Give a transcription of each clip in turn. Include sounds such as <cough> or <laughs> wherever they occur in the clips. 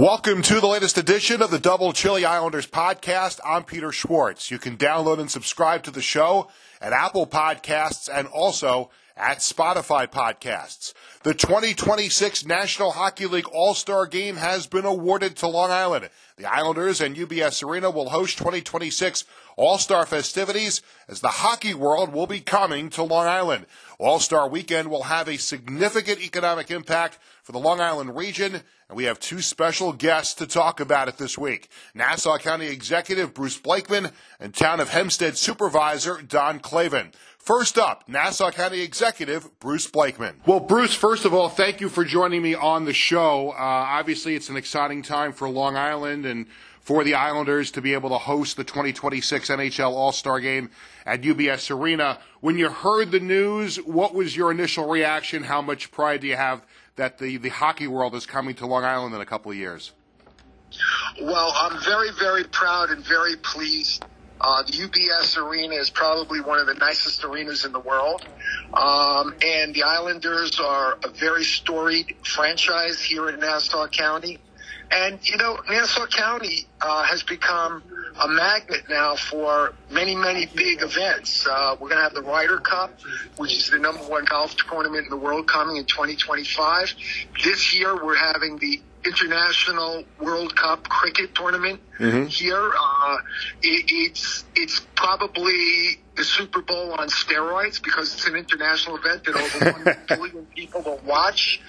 Welcome to the latest edition of the Double Chili Islanders podcast. I'm Peter Schwartz. You can download and subscribe to the show at Apple Podcasts and also at Spotify Podcasts. The 2026 National Hockey League All-Star Game has been awarded to Long Island. The Islanders and UBS Arena will host 2026 All-Star festivities as the hockey world will be coming to Long Island. All-Star Weekend will have a significant economic impact for the Long Island region, and we have two special guests to talk about it this week. Nassau County Executive Bruce Blakeman and Town of Hempstead Supervisor Don Clavin. First up, Nassau County Executive Bruce Blakeman. Well, Bruce, first of all, thank you for joining me on the show. Uh, obviously, it's an exciting time for Long Island and for the Islanders to be able to host the 2026 NHL All Star Game at UBS Arena. When you heard the news, what was your initial reaction? How much pride do you have that the, the hockey world is coming to Long Island in a couple of years? Well, I'm very, very proud and very pleased uh, the UBS Arena is probably one of the nicest arenas in the world. Um, and the Islanders are a very storied franchise here in Nassau County. And, you know, Nassau County uh, has become a magnet now for many, many big events. Uh, we're going to have the Ryder Cup, which is the number one golf tournament in the world coming in 2025. This year, we're having the International World Cup cricket tournament mm-hmm. here. Uh, it, it's it's probably the Super Bowl on steroids because it's an international event that over one <laughs> billion people will watch.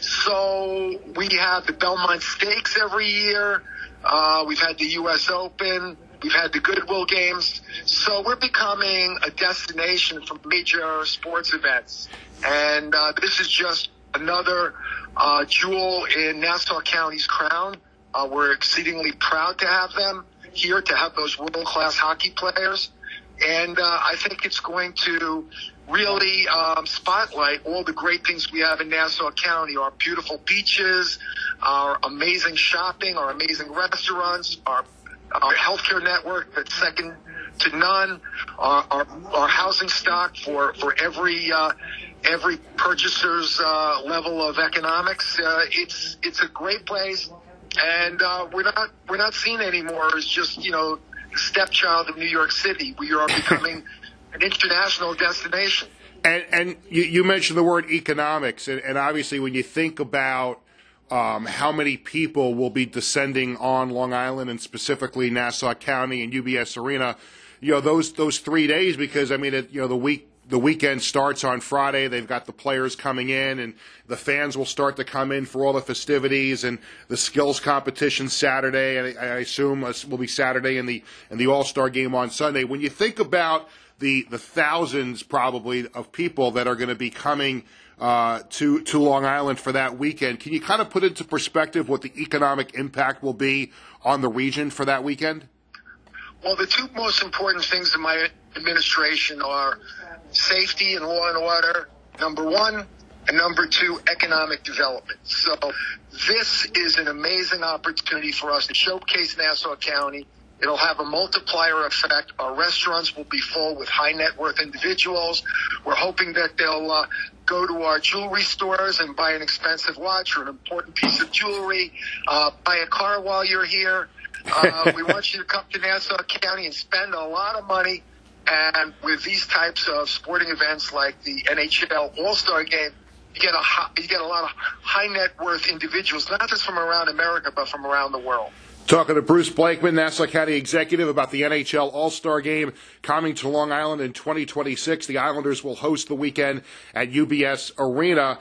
So we have the Belmont Stakes every year. Uh, we've had the U.S. Open. We've had the Goodwill Games. So we're becoming a destination for major sports events. And uh, this is just another uh, jewel in Nassau County's crown. Uh, we're exceedingly proud to have them here, to have those world class hockey players. And uh, I think it's going to really um, spotlight all the great things we have in Nassau County our beautiful beaches, our amazing shopping, our amazing restaurants, our, our healthcare network that's second to none, our, our, our housing stock for, for every uh, every purchaser's uh, level of economics. Uh, it's it's a great place, and uh, we're not we're not seen anymore as just you know stepchild of New York City. We are <laughs> becoming an international destination. And, and you, you, mentioned the word economics, and, and obviously when you think about um, how many people will be descending on Long Island and specifically Nassau County and UBS Arena, you know those those three days because I mean it, you know the week the weekend starts on Friday. They've got the players coming in, and the fans will start to come in for all the festivities and the skills competition Saturday. And I assume will be Saturday and the and the All Star game on Sunday. When you think about the the thousands probably of people that are going to be coming uh, to to Long Island for that weekend, can you kind of put into perspective what the economic impact will be on the region for that weekend? Well, the two most important things in my administration are safety and law and order, number one, and number two, economic development. So this is an amazing opportunity for us to showcase Nassau County. It'll have a multiplier effect. Our restaurants will be full with high net worth individuals. We're hoping that they'll uh, go to our jewelry stores and buy an expensive watch or an important piece of jewelry, uh, buy a car while you're here. Uh, we <laughs> want you to come to Nassau County and spend a lot of money and with these types of sporting events like the NHL All Star Game, you get a you get a lot of high net worth individuals, not just from around America, but from around the world. Talking to Bruce Blakeman, Nassau County Executive, about the NHL All Star Game coming to Long Island in 2026. The Islanders will host the weekend at UBS Arena.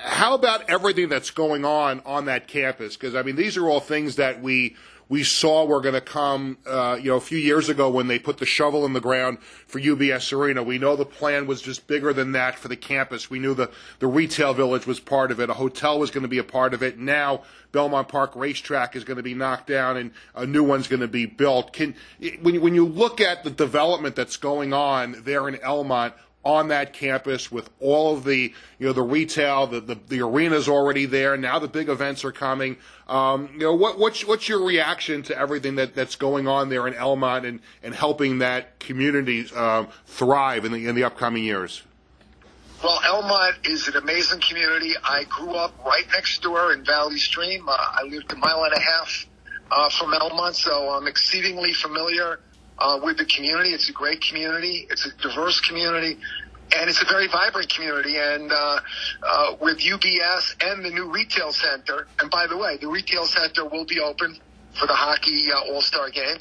How about everything that's going on on that campus? Because, I mean, these are all things that we we saw were going to come, uh, you know, a few years ago when they put the shovel in the ground for UBS Arena. We know the plan was just bigger than that for the campus. We knew the, the retail village was part of it. A hotel was going to be a part of it. Now Belmont Park Racetrack is going to be knocked down and a new one's going to be built. Can, when, when you look at the development that's going on there in Elmont, on that campus with all of the you know the retail, the the, the arena's already there. Now the big events are coming. Um, you know what what's what's your reaction to everything that, that's going on there in Elmont and, and helping that community um, thrive in the in the upcoming years? Well, Elmont is an amazing community. I grew up right next door in Valley Stream. Uh, I lived a mile and a half uh, from Elmont, so I'm exceedingly familiar uh, with the community. It's a great community. It's a diverse community. And it's a very vibrant community. And uh, uh, with UBS and the new retail center, and by the way, the retail center will be open for the hockey uh, All Star game,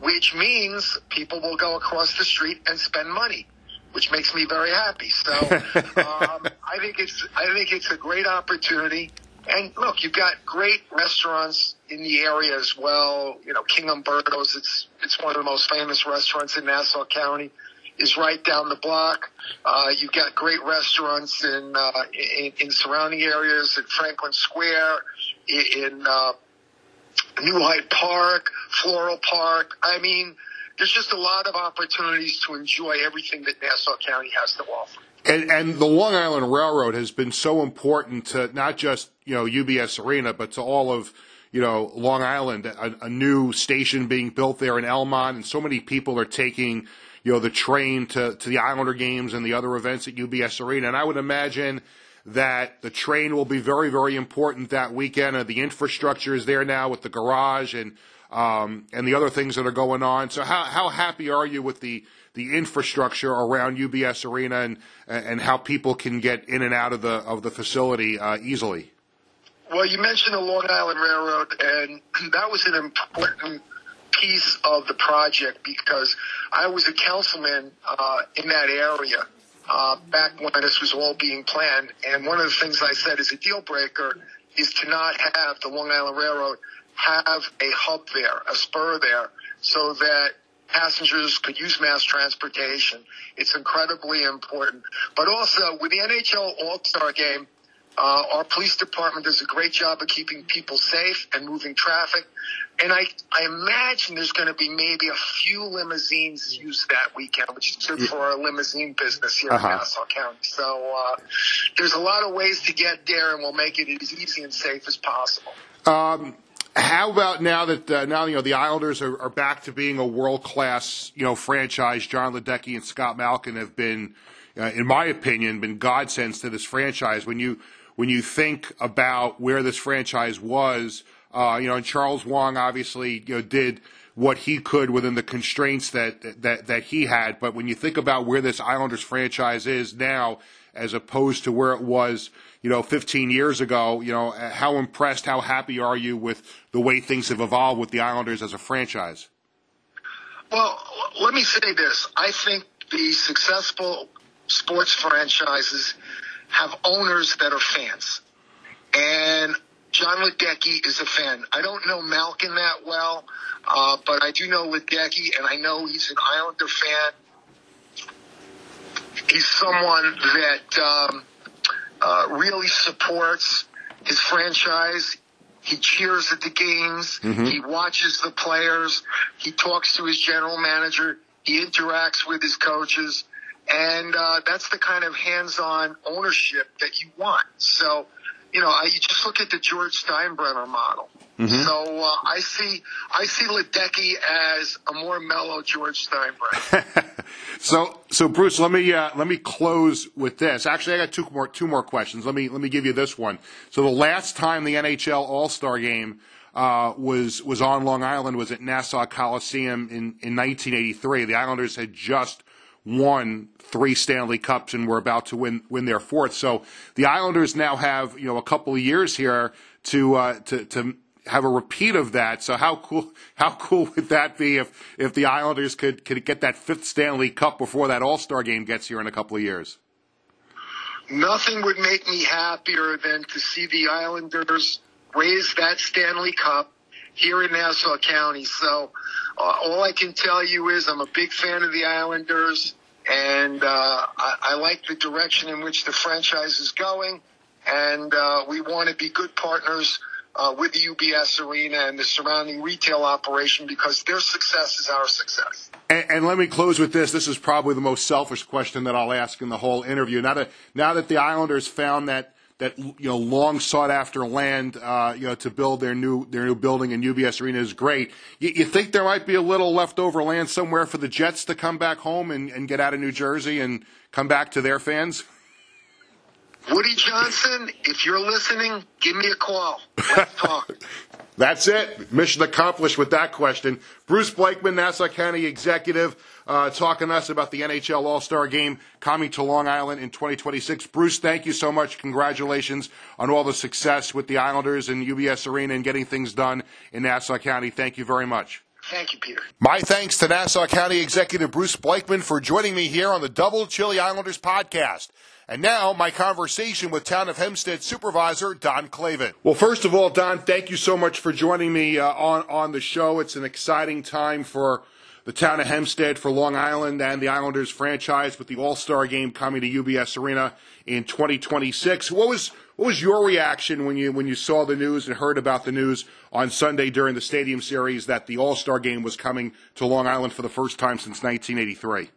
which means people will go across the street and spend money which makes me very happy. So <laughs> um, I think it's I think it's a great opportunity. And look, you've got great restaurants in the area as well. You know, King Umberto's. It's it's one of the most famous restaurants in Nassau County. Is right down the block. Uh, you've got great restaurants in, uh, in in surrounding areas in Franklin Square, in, uh, New Hyde Park, Floral Park. I mean, there's just a lot of opportunities to enjoy everything that Nassau County has to offer. And, and the Long Island Railroad has been so important to not just you know UBS Arena, but to all of you know Long Island. A, a new station being built there in Elmont, and so many people are taking you know the train to to the Islander games and the other events at UBS Arena. And I would imagine that the train will be very very important that weekend. And the infrastructure is there now with the garage and um, and the other things that are going on. So how how happy are you with the the infrastructure around UBS Arena and and how people can get in and out of the of the facility uh, easily? Well, you mentioned the Long Island Railroad, and <clears throat> that was an important piece of the project because I was a councilman uh, in that area uh, back when this was all being planned. And one of the things I said is a deal breaker is to not have the Long Island Railroad have a hub there, a spur there, so that passengers could use mass transportation. It's incredibly important. But also with the NHL All-Star game, uh, our police department does a great job of keeping people safe and moving traffic. And I, I imagine there's going to be maybe a few limousines used that weekend, which is good for our limousine business here uh-huh. in Nassau County. So uh, there's a lot of ways to get there, and we'll make it as easy and safe as possible. Um, how about now that uh, now you know the Islanders are, are back to being a world class you know franchise? Jon Ledecky and Scott Malkin have been, uh, in my opinion, been godsends to this franchise. When you when you think about where this franchise was, uh, you know, and Charles Wang obviously you know did what he could within the constraints that that that he had. But when you think about where this Islanders franchise is now, as opposed to where it was, you know, 15 years ago. You know, how impressed, how happy are you with the way things have evolved with the Islanders as a franchise? Well, let me say this. I think the successful sports franchises have owners that are fans. And Jon Ledecky is a fan. I don't know Malkin that well, uh, but I do know Ledecky, and I know he's an Islander fan he's someone that um, uh, really supports his franchise. He cheers at the games. Mm-hmm. He watches the players. He talks to his general manager. He interacts with his coaches. And uh, that's the kind of hands-on ownership that you want. So, you know, I, you just look at the George Steinbrenner model. Mm-hmm. So uh, I see I see Ledecky as a more mellow George Steinbrenner. <laughs> so so Bruce, let me uh, let me close with this. Actually, I got two more two more questions. Let me let me give you this one. So the last time the NHL All Star Game. Uh, was was on Long Island was at Nassau Coliseum in, in 1983. The Islanders had just won three Stanley Cups and were about to win win their fourth. So the Islanders now have you know a couple of years here to uh, to to have a repeat of that. So how cool <laughs> how cool would that be if if the Islanders could could get that fifth Stanley Cup before that All Star game gets here in a couple of years? Nothing would make me happier than to see the Islanders raise that Stanley Cup here in Nassau County. So uh, all I can tell you is I'm a big fan of the Islanders, and uh, I, I like the direction in which the franchise is going, and uh, we want to be good partners uh, with the UBS Arena and the surrounding retail operation because their success is our success. And, and, let me close with this. This is probably the most selfish question that I'll ask in the whole interview. Now that now that the Islanders found that that you know long sought after land uh, you know to build their new their new building in UBS Arena is great. You, you, think there might be a little leftover land somewhere for the Jets to come back home and, and get out of New Jersey and come back to their fans? Woody Johnson, if you're listening, give me a call. Let's <laughs> talk. That's it. Mission accomplished with that question. Bruce Blakeman, Nassau County Executive, uh, talking to us about the NHL All Star Game coming to Long Island in 2026. Bruce, thank you so much. Congratulations on all the success with the Islanders and UBS Arena and getting things done in Nassau County. Thank you very much. Thank you, Peter. My thanks to Nassau County Executive Bruce Blakeman for joining me here on the Double Chili Islanders podcast. And now, my conversation with Town of Hempstead Supervisor Don Clavin. Well, first of all, Don, thank you so much for joining me uh, on, on the show. It's an exciting time for the town of Hempstead, for Long Island, and the Islanders franchise with the All Star game coming to UBS Arena in 2026. What was what was your reaction when you when you saw the news and heard about the news on Sunday during the Stadium Series that the All Star game was coming to Long Island for the first time since 1983?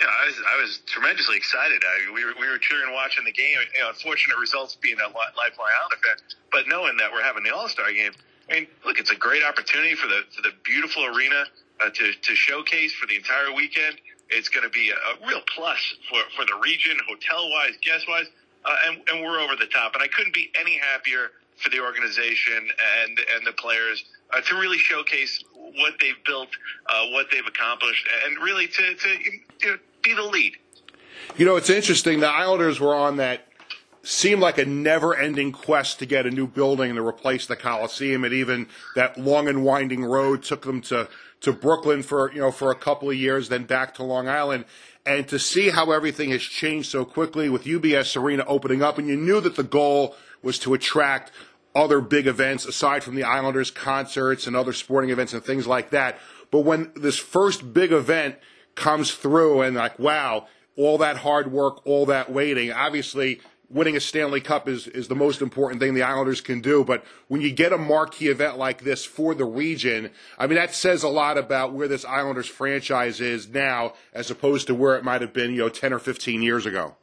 Yeah, I was, I was tremendously excited. I, we were we were cheering, watching the game. You know, unfortunate results being a lifelong Islander fan, but knowing that we're having the All Star game, I mean, look, it's a great opportunity for the for the beautiful arena uh, to to showcase for the entire weekend. It's going to be a, a real plus for for the region, hotel wise, guest wise, uh, and and we're over the top. And I couldn't be any happier for the organization and and the players uh, to really showcase what they've built, uh, what they've accomplished, and really to to you know, be the lead. You know, it's interesting. The Islanders were on that seemed like a never-ending quest to get a new building and to replace the Coliseum, and even that long and winding road took them to to Brooklyn for you know for a couple of years, then back to Long Island. And to see how everything has changed so quickly with UBS Arena opening up, and you knew that the goal was to attract other big events aside from the Islanders concerts and other sporting events and things like that. But when this first big event comes through and like, wow, all that hard work, all that waiting, obviously winning a Stanley Cup is, is the most important thing the Islanders can do. But when you get a marquee event like this for the region, I mean, that says a lot about where this Islanders franchise is now as opposed to where it might have been, you know, 10 or 15 years ago.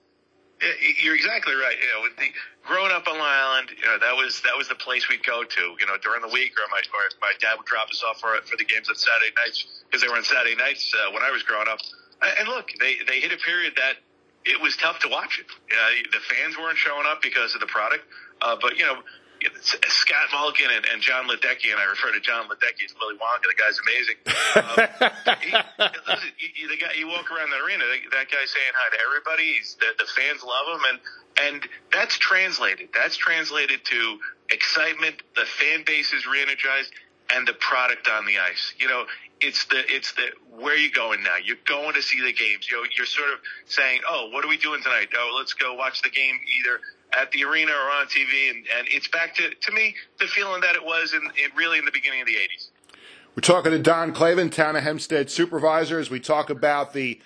You're exactly right. You know, the, growing up on Long Island, you know, that was that was the place we'd go to. You know, during the week, or my or my dad would drop us off for for the games on Saturday nights because they were on Saturday nights uh, when I was growing up. And look, they they hit a period that it was tough to watch it. Uh, the fans weren't showing up because of the product, uh, but you know Scott Malkin and, and Jon Ledecky, and I refer to Jon Ledecky as Willy Wonka. The guy's amazing. <laughs> Um, he, listen, you, the guy, you walk around the arena, that guy's saying hi to everybody. He's, the, the fans love him, and and that's translated. That's translated to excitement. The fan base is re-energized, and the product on the ice. You know, it's the it's the where you going now? You're going to see the games. You know, you're sort of saying, oh, what are we doing tonight? Oh, let's go watch the game either at the arena or on TV, and, and it's back to to me the feeling that it was in, in really in the beginning of the '80s. We're talking to Don Clavin, Town of Hempstead supervisor, as we talk about the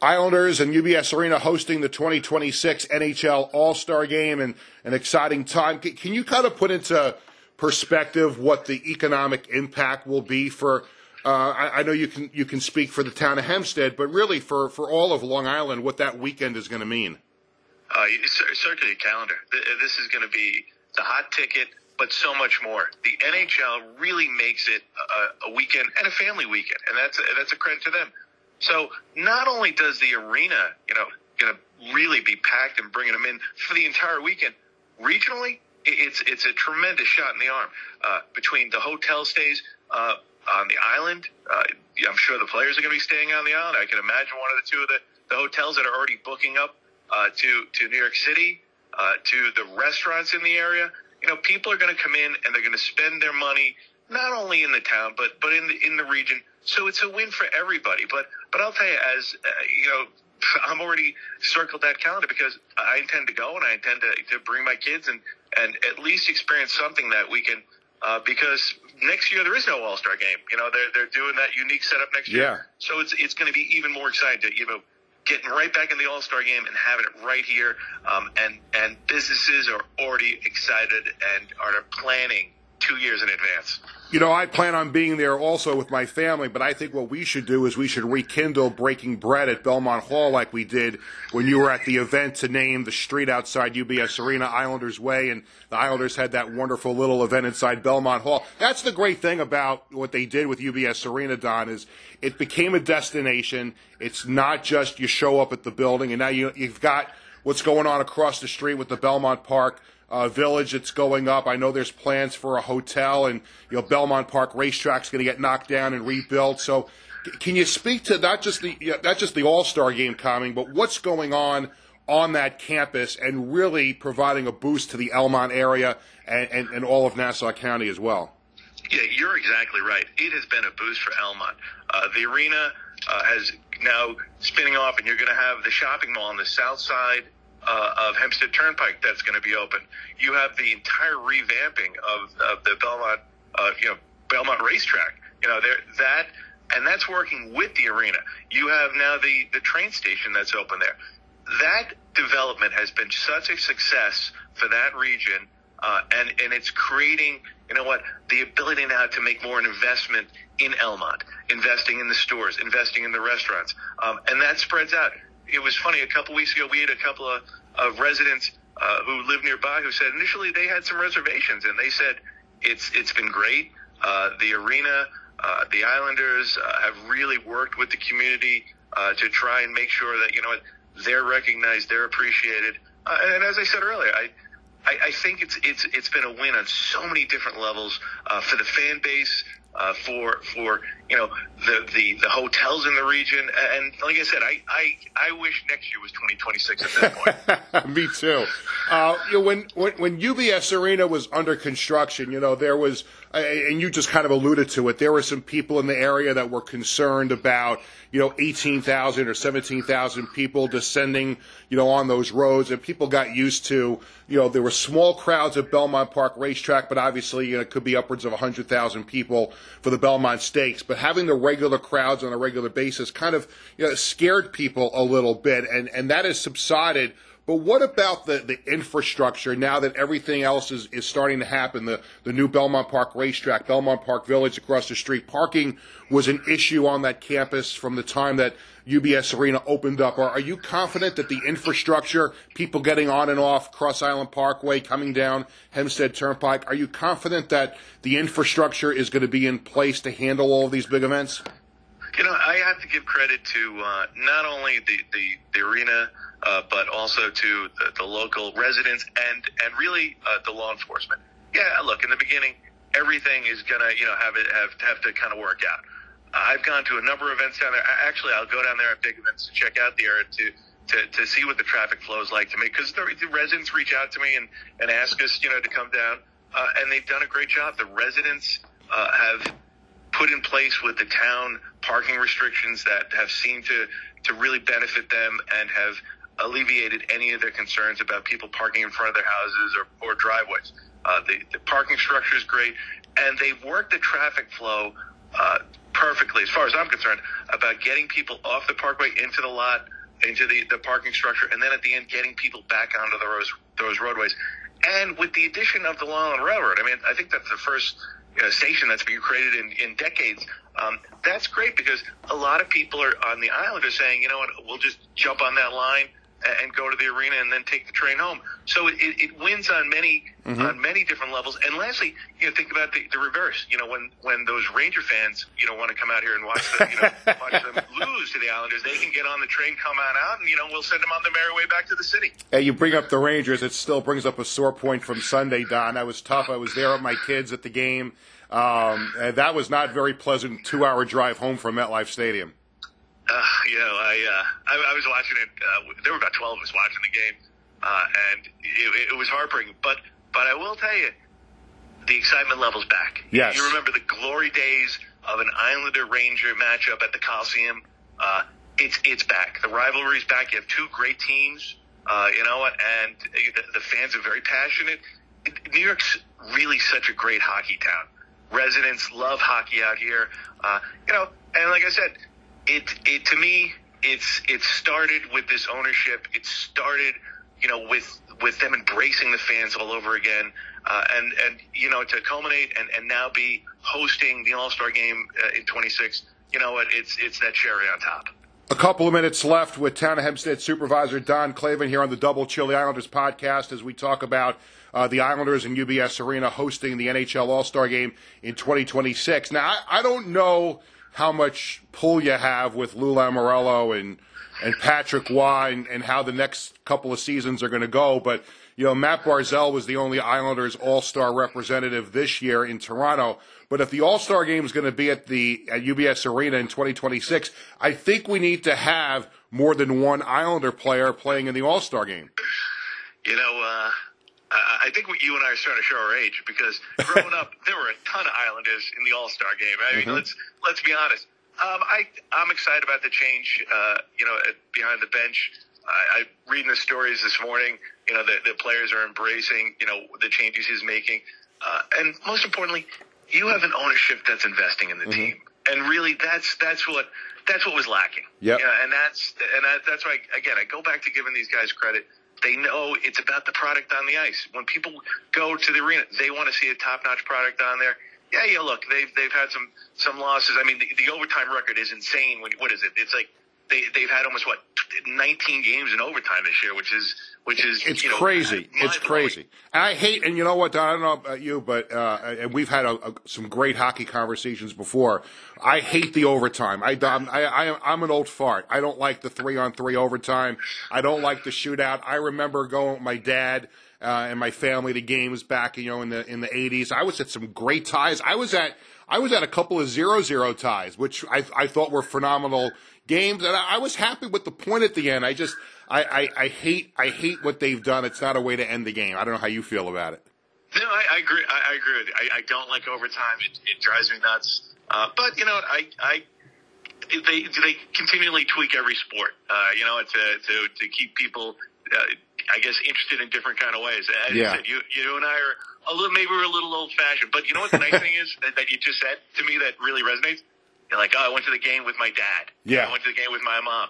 Islanders and UBS Arena hosting the 2026 NHL All Star Game and an exciting time. Can you kind of put into perspective what the economic impact will be for? Uh, I, I, know you can you can speak for the town of Hempstead, but really for, for all of Long Island, what that weekend is going to mean. Uh, your calendar. This is going to be the hot ticket, but so much more. The NHL really makes it a, a weekend and a family weekend, and that's a, that's a credit to them. So not only does the arena, you know, going to really be packed and bringing them in for the entire weekend, regionally, it's it's a tremendous shot in the arm uh, between the hotel stays uh, on the island. Uh, I'm sure the players are going to be staying on the island. I can imagine one of the two of the, the hotels that are already booking up uh, to to New York City, uh, to the restaurants in the area. You know, people are going to come in and they're going to spend their money not only in the town but but in the in the region. So it's a win for everybody. But but I'll tell you, as uh, you know, <laughs> I'm already circled that calendar because I intend to go and I intend to, to bring my kids and and at least experience something that weekend. Uh, because next year there is no All Star game. You know, they're they're doing that unique setup next year. Yeah. So it's it's going to be even more exciting to you know getting right back in the All Star game and having it right here. Um, and and businesses are already excited and are planning two years in advance. You know, I plan on being there also with my family, but I think what we should do is we should rekindle breaking bread at Belmont Hall like we did when you were at the event to name the street outside UBS Arena Islanders Way, and the Islanders had that wonderful little event inside Belmont Hall. That's the great thing about what they did with UBS Arena, Don, is it became a destination. It's not just you show up at the building, and now you, you've got what's going on across the street with the Belmont Park uh, Village that's going up. I know there's plans for a hotel, and you know Belmont Park Racetrack's going to get knocked down and rebuilt. So, can you speak to not just the not just the All Star game coming, but what's going on on that campus and really providing a boost to the Elmont area and, and, and all of Nassau County as well? Yeah, you're exactly right. It has been a boost for Elmont. Uh, the arena uh, has now spinning off, and you're going to have the shopping mall on the south side uh, of Hempstead Turnpike that's going to be open. You have the entire revamping of, of the Belmont, uh, you know, Belmont racetrack. You know, there that and that's working with the arena. You have now the the train station that's open there. That development has been such a success for that region, uh, and and it's creating, you know what, the ability now to make more an investment in Elmont, investing in the stores, investing in the restaurants, um, and that spreads out it was funny. A couple weeks ago, we had a couple of, of residents uh, who live nearby who said initially they had some reservations, and they said it's it's been great. Uh, the arena, uh, the Islanders uh, have really worked with the community uh, to try and make sure that you know they're recognized, they're appreciated. Uh, and as I said earlier, I, I, I think it's it's it's been a win on so many different levels for the fan base, for for you know the, the the hotels in the region. And like I said, I I, I wish next year was 2026 at that point. <laughs> Me too. Uh, you know, when, when when UBS Arena was under construction, you know there was, and you just kind of alluded to it. There were some people in the area that were concerned about you know 18,000 or 17,000 people descending you know on those roads, and people got used to you know there were small crowds at Belmont Park Racetrack, but obviously you know it could be upwards of 100,000 people for the Belmont Stakes. But having the regular crowds on a regular basis kind of you know, scared people a little bit, and and that has subsided but what about the, the infrastructure now that everything else is, is starting to happen? The, the new Belmont Park racetrack, Belmont Park Village across the street. Parking was an issue on that campus from the time that UBS Arena opened up. Are, are you confident that the infrastructure, people getting on and off Cross Island Parkway, coming down Hempstead Turnpike, are you confident that the infrastructure is going to be in place to handle all of these big events? You know, I have to give credit to uh, not only the, the, the arena uh, but also to the, the, local residents and and really uh, the law enforcement. Yeah, look, in the beginning, everything is gonna you know have it have have to kind of work out. I've gone to a number of events down there. Actually, I'll go down there at big events to check out the area to to, to see what the traffic flow is like to me because the, the residents reach out to me and, and ask us, you know, to come down. Uh, and they've done a great job. The residents uh, have put in place with the town parking restrictions that have seemed to, to really benefit them and have alleviated any of their concerns about people parking in front of their houses or, or driveways. Uh, the, the parking structure is great, and they've worked the traffic flow uh, perfectly, as far as I'm concerned, about getting people off the parkway into the lot, into the, the parking structure, and then at the end, getting people back onto those, those roadways. And with the addition of the Long Island Railroad, I mean, I think that's the first you know, station that's been created in, in decades. Um, that's great because a lot of people are on the island are saying, you know what, we'll just jump on that line and go to the arena and then take the train home. So it, it wins on many mm-hmm. on many different levels. And lastly, you know, think about the, the reverse. You know, when when those Ranger fans, you know, want to come out here and watch them, you know, <laughs> watch them lose to the Islanders, they can get on the train, come on out, and you know, we'll send them on the merry way back to the city. Hey, you bring up the Rangers. It still brings up a sore point from Sunday, Don. That was tough. I was there with my kids at the game. Um, and that was not very pleasant. Two hour drive home from MetLife Stadium. Uh, you know, I, uh, I I was watching it. Uh, there were about twelve of us watching the game, uh, and it, it was heartbreaking. But but I will tell you, the excitement level's back. Yes. You remember the glory days of an Islander Ranger matchup at the Coliseum. Uh, it's it's back. The rivalry's back. You have two great teams. Uh, you know, and the, the fans are very passionate. New York's really such a great hockey town. Residents love hockey out here. Uh, you know, and like I said, it it to me it's it started with this ownership. It started, you know, with with them embracing the fans all over again, uh, and and you know to culminate and, and now be hosting the All Star game uh, in 26. You know what? It's it's that cherry on top. A couple of minutes left with Town of Hempstead Supervisor Don Clavin here on the Double Chili Islanders podcast as we talk about uh, the Islanders and UBS Arena hosting the NHL All Star game in 2026. Now, I, I don't know how much pull you have with Lou Lamoriello and and Patrick Roy and, and how the next couple of seasons are going to go. But you know, Matt Barzal was the only Islanders All Star representative this year in Toronto. But if the All Star game is going to be at the at UBS Arena in 2026, I think we need to have more than one Islander player playing in the All Star game. You know, uh, I think you and I are starting to show our age because growing up, <laughs> there were a ton of Islanders in the All Star game. I mean, mm-hmm. let's let's be honest. Um, I I'm excited about the change. Uh, you know, behind the bench. I, I reading the stories this morning. You know, the, the players are embracing. You know, the changes he's making, uh, and most importantly, you have an ownership that's investing in the mm-hmm. team. And really, that's that's what that's what was lacking. Yeah. and that's and that, that's why again I go back to giving these guys credit. They know it's about the product on the ice. When people go to the arena, they want to see a top-notch product on there. Yeah, yeah. Look, they've they've had some some losses. I mean, the, the overtime record is insane. When, what is it? It's like they they've had almost what 19 games in overtime this year, which is which is it's you know, crazy. It's crazy. And I hate, and you know what? I don't know about you, but uh, and we've had a, a, some great hockey conversations before. I hate the overtime. I, I, I I'm an old fart. I don't like the three on three overtime. I don't like the shootout. I remember going with my dad. Uh, and my family to games back, you know, in the in the 80s. I was at some great ties. I was at I was at a couple of zero zero ties, which I, I thought were phenomenal games, and I, I was happy with the point at the end. I just I, I, I hate I hate what they've done. It's not a way to end the game. I don't know how you feel about it. No, I, I agree. I, I agree with you. I, I don't like overtime. It, it drives me nuts. Uh, but you know, I, I they they continually tweak every sport. Uh, you know, to to to keep people, uh, I guess, interested in different kind of ways. As yeah. you said, you you and I are a little maybe we're a little old fashioned. But you know what the nice <laughs> thing is that, that you just said to me that really resonates. You're like, oh, I went to the game with my dad. Yeah. I went to the game with my mom.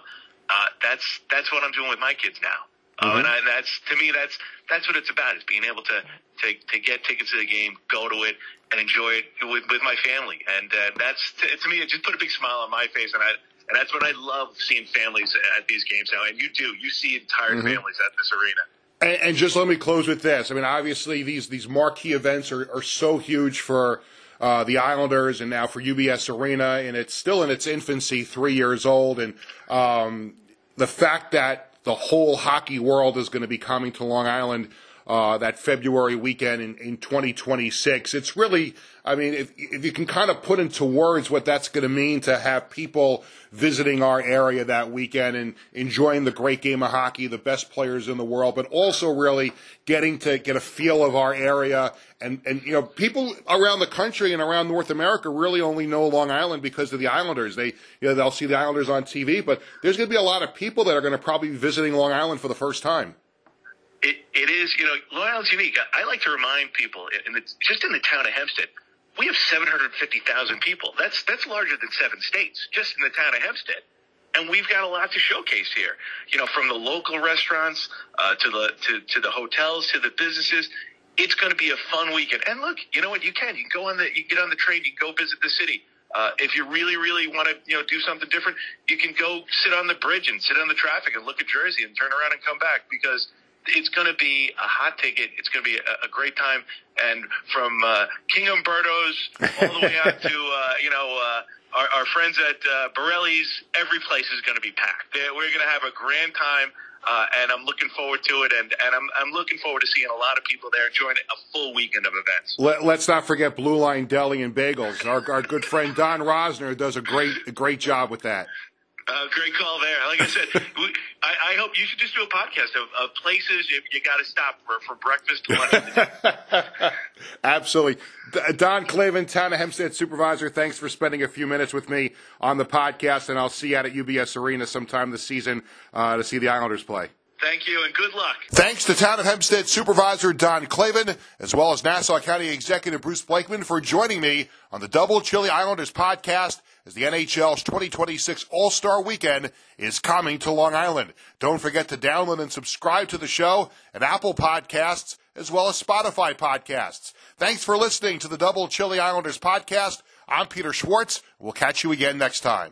Uh, that's that's what I'm doing with my kids now. Uh, mm-hmm. and I, that's to me, that's that's what it's about. Is being able to to to get tickets to the game, go to it, and enjoy it with with my family. And uh, that's to, to me, it just put a big smile on my face. And I and that's what I love seeing families at these games now. And you do, you see entire mm-hmm. families at this arena. And, and, just let me close with this. I mean, obviously, these these marquee events are, are so huge for uh, the Islanders and now for UBS Arena, and it's still in its infancy, three years old. And um, the fact that the whole hockey world is going to be coming to Long Island uh, that February weekend in, in 2026. It's really, I mean, if, if you can kind of put into words what that's going to mean to have people visiting our area that weekend and enjoying the great game of hockey, the best players in the world, but also really getting to get a feel of our area. And, and, you know, people around the country and around North America really only know Long Island because of the Islanders. They, you know, they'll see the Islanders on TV, but there's going to be a lot of people that are going to probably be visiting Long Island for the first time. It, it is, you know, Long Island's unique. I, I like to remind people, in the, just in the town of Hempstead, we have 750,000 people. That's that's larger than seven states, just in the town of Hempstead. And we've got a lot to showcase here. You know, from the local restaurants uh, to the to, to the hotels to the businesses. It's going to be a fun weekend. And look, you know what? You can. You can go on the you get on the train. You go visit the city. Uh, if you really, really want to, you know, do something different, you can go sit on the bridge and sit on the traffic and look at Jersey and turn around and come back because it's going to be a hot ticket. It's going to be a, a great time. And from uh, King Umberto's all the way out to <laughs> uh, you know uh, our, our friends at uh, Borrelli's, every place is going to be packed. We're going to have a grand time. Uh, and I'm looking forward to it, and, and I'm, I'm looking forward to seeing a lot of people there enjoying a full weekend of events. Let, us not forget Blue Line Deli and Bagels. Our, our good friend Don Rosner does a great a great job with that. Uh, great call there. Like I said, <laughs> we, I, I, hope you should just do a podcast of, of places you, you got to stop for, for breakfast, lunch. <laughs> Absolutely. Don Clavin, Town of Hempstead Supervisor, thanks for spending a few minutes with me on the podcast, and I'll see you out at UBS Arena sometime this season uh, to see the Islanders play. Thank you and good luck. Thanks to Town of Hempstead Supervisor Don Clavin, as well as Nassau County Executive Bruce Blakeman for joining me on the Double Chili Islanders podcast as the NHL's 2026 All-Star Weekend is coming to Long Island. Don't forget to download and subscribe to the show at Apple Podcasts as well as Spotify Podcasts. Thanks for listening to the Double Chili Islanders podcast. I'm Peter Schwartz. We'll catch you again next time.